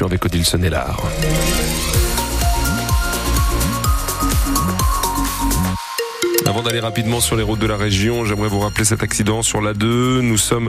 précipitation des côtes d'Ilson et l'Art. Avant d'aller rapidement sur les routes de la région, j'aimerais vous rappeler cet accident sur la 2. Nous sommes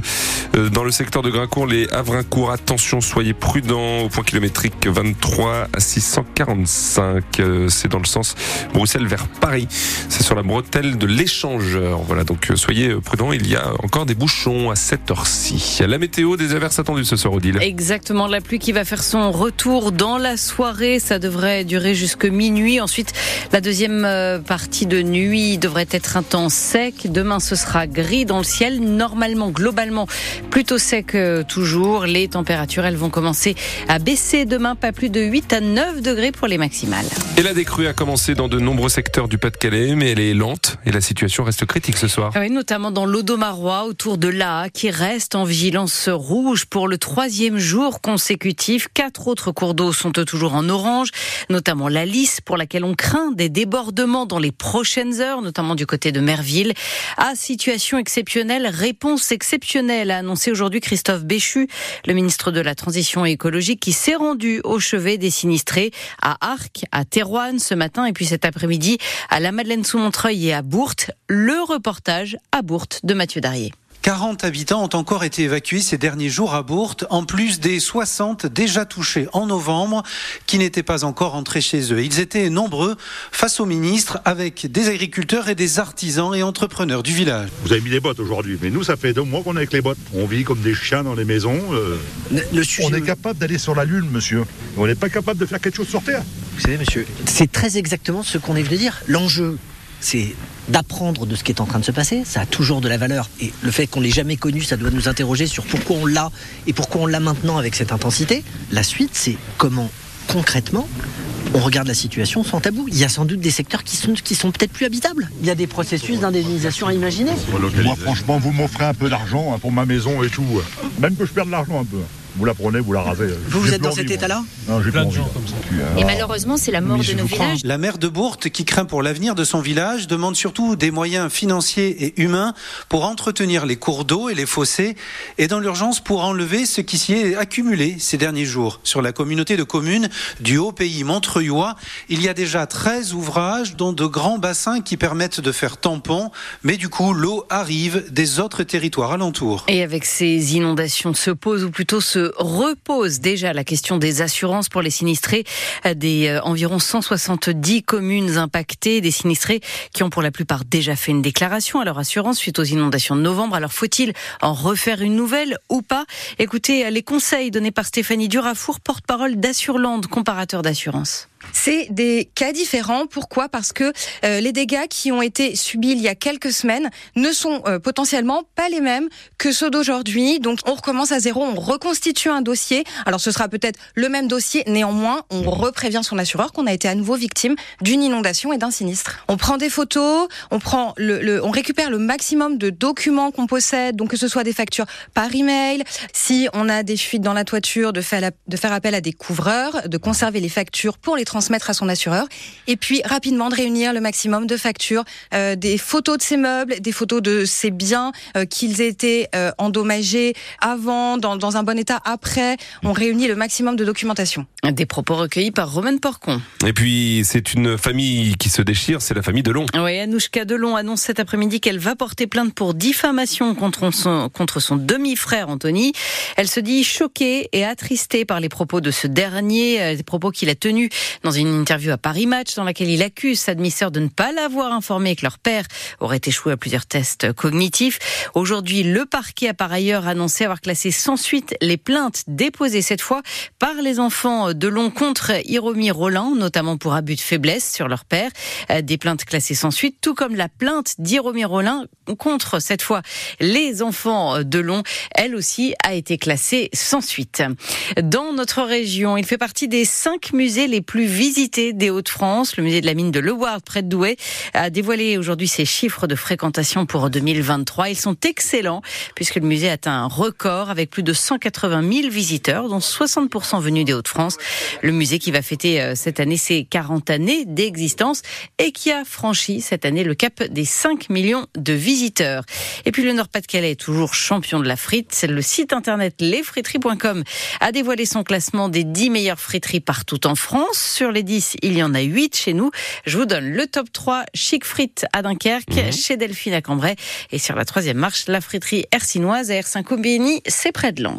euh, dans le secteur de Grincourt, les Havrincourt. Attention, soyez prudents au point kilométrique 23 à 645. Euh, c'est dans le sens Bruxelles vers Paris. C'est sur la bretelle de l'échangeur. Voilà, donc euh, soyez prudents. Il y a encore des bouchons à cette heure-ci. La météo, des averses attendues ce soir, Odile. Exactement, la pluie qui va faire son retour dans la soirée. Ça devrait durer jusque minuit. Ensuite, la deuxième partie de nuit devrait devrait être un temps sec. Demain, ce sera gris dans le ciel. Normalement, globalement, plutôt sec euh, toujours. Les températures, elles vont commencer à baisser demain, pas plus de 8 à 9 degrés pour les maximales. Et la décrue a commencé dans de nombreux secteurs du Pas-de-Calais, mais elle est lente et la situation reste critique ce soir. Oui, notamment dans l'Audomarois, autour de l'A, qui reste en vigilance rouge pour le troisième jour consécutif. Quatre autres cours d'eau sont toujours en orange, notamment la Lys, pour laquelle on craint des débordements dans les prochaines heures, notamment du côté de Merville. À situation exceptionnelle, réponse exceptionnelle, a annoncé aujourd'hui Christophe Béchu, le ministre de la Transition écologique, qui s'est rendu au chevet des sinistrés à Arc, à Terouane ce matin, et puis cet après-midi à la Madeleine-sous-Montreuil et à Bourte. Le reportage à Bourte de Mathieu Darrier. 40 habitants ont encore été évacués ces derniers jours à Bourte, en plus des 60 déjà touchés en novembre, qui n'étaient pas encore entrés chez eux. Ils étaient nombreux face au ministre, avec des agriculteurs et des artisans et entrepreneurs du village. Vous avez mis des bottes aujourd'hui, mais nous, ça fait deux mois qu'on est avec les bottes. On vit comme des chiens dans les maisons. Euh. On est capable d'aller sur la Lune, monsieur. On n'est pas capable de faire quelque chose sur Terre. Vous savez, monsieur, c'est très exactement ce qu'on est venu dire. L'enjeu, c'est d'apprendre de ce qui est en train de se passer. Ça a toujours de la valeur. Et le fait qu'on l'ait jamais connu, ça doit nous interroger sur pourquoi on l'a et pourquoi on l'a maintenant avec cette intensité. La suite, c'est comment concrètement on regarde la situation sans tabou. Il y a sans doute des secteurs qui sont, qui sont peut-être plus habitables. Il y a des processus d'indemnisation à imaginer. Moi, franchement, vous m'offrez un peu d'argent hein, pour ma maison et tout. Même que je perde de l'argent un peu vous la prenez, vous la rasez. Vous, vous êtes dans cet état-là Non, j'ai plein de gens comme ça. Et malheureusement, c'est la mort de nos villages. La maire de Bourte, qui craint pour l'avenir de son village, demande surtout des moyens financiers et humains pour entretenir les cours d'eau et les fossés, et dans l'urgence pour enlever ce qui s'y est accumulé ces derniers jours. Sur la communauté de communes du Haut-Pays Montreuillois, il y a déjà 13 ouvrages, dont de grands bassins qui permettent de faire tampon, mais du coup, l'eau arrive des autres territoires alentours. Et avec ces inondations se pose, ou plutôt se repose déjà la question des assurances pour les sinistrés des euh, environ 170 communes impactées, des sinistrés qui ont pour la plupart déjà fait une déclaration à leur assurance suite aux inondations de novembre. Alors faut-il en refaire une nouvelle ou pas? Écoutez les conseils donnés par Stéphanie Durafour, porte-parole d'Assurland, comparateur d'assurance. C'est des cas différents. Pourquoi? Parce que euh, les dégâts qui ont été subis il y a quelques semaines ne sont euh, potentiellement pas les mêmes que ceux d'aujourd'hui. Donc on recommence à zéro, on reconstitue un dossier. Alors ce sera peut-être le même dossier, néanmoins on reprévient son assureur qu'on a été à nouveau victime d'une inondation et d'un sinistre. On prend des photos, on prend le, on récupère le maximum de documents qu'on possède, donc que ce soit des factures par email, si on a des fuites dans la toiture, de faire, de faire appel à des couvreurs, de conserver les factures pour les transmettre à son assureur, et puis rapidement de réunir le maximum de factures, euh, des photos de ses meubles, des photos de ses biens, euh, qu'ils aient été euh, endommagés avant, dans, dans, un bon état après. On réunit le maximum de documentation. Des propos recueillis par Romaine Porcon. Et puis c'est une famille qui se déchire, c'est la famille Delon. Oui, Anouchka Delon annonce cet après-midi qu'elle va porter plainte pour diffamation contre son, contre son demi-frère Anthony. Elle se dit choquée et attristée par les propos de ce dernier, des propos qu'il a tenus dans une interview à Paris Match dans laquelle il accuse sa demi-sœur de ne pas l'avoir informé que leur père aurait échoué à plusieurs tests cognitifs. Aujourd'hui, le parquet a par ailleurs annoncé avoir classé sans suite les plaintes déposées cette fois par les enfants de Long contre Hiromi Roland, notamment pour abus de faiblesse sur leur père. Des plaintes classées sans suite, tout comme la plainte d'Hiromi Roland contre cette fois les enfants de Long, elle aussi a été classée sans suite. Dans notre région, il fait partie des cinq musées les plus visité des Hauts-de-France. Le musée de la mine de Leward, près de Douai, a dévoilé aujourd'hui ses chiffres de fréquentation pour 2023. Ils sont excellents puisque le musée atteint un record avec plus de 180 000 visiteurs, dont 60% venus des Hauts-de-France. Le musée qui va fêter euh, cette année ses 40 années d'existence et qui a franchi cette année le cap des 5 millions de visiteurs. Et puis le Nord-Pas-de-Calais est toujours champion de la frite. Le site internet lesfriteries.com a dévoilé son classement des 10 meilleures friteries partout en France. Sur les 10, il y en a 8 chez nous. Je vous donne le top 3, Chic Frites à Dunkerque, mhm. chez Delphine à Cambrai. Et sur la troisième marche, la friterie Ersinoise à Ersin-Combini, c'est près de Lens.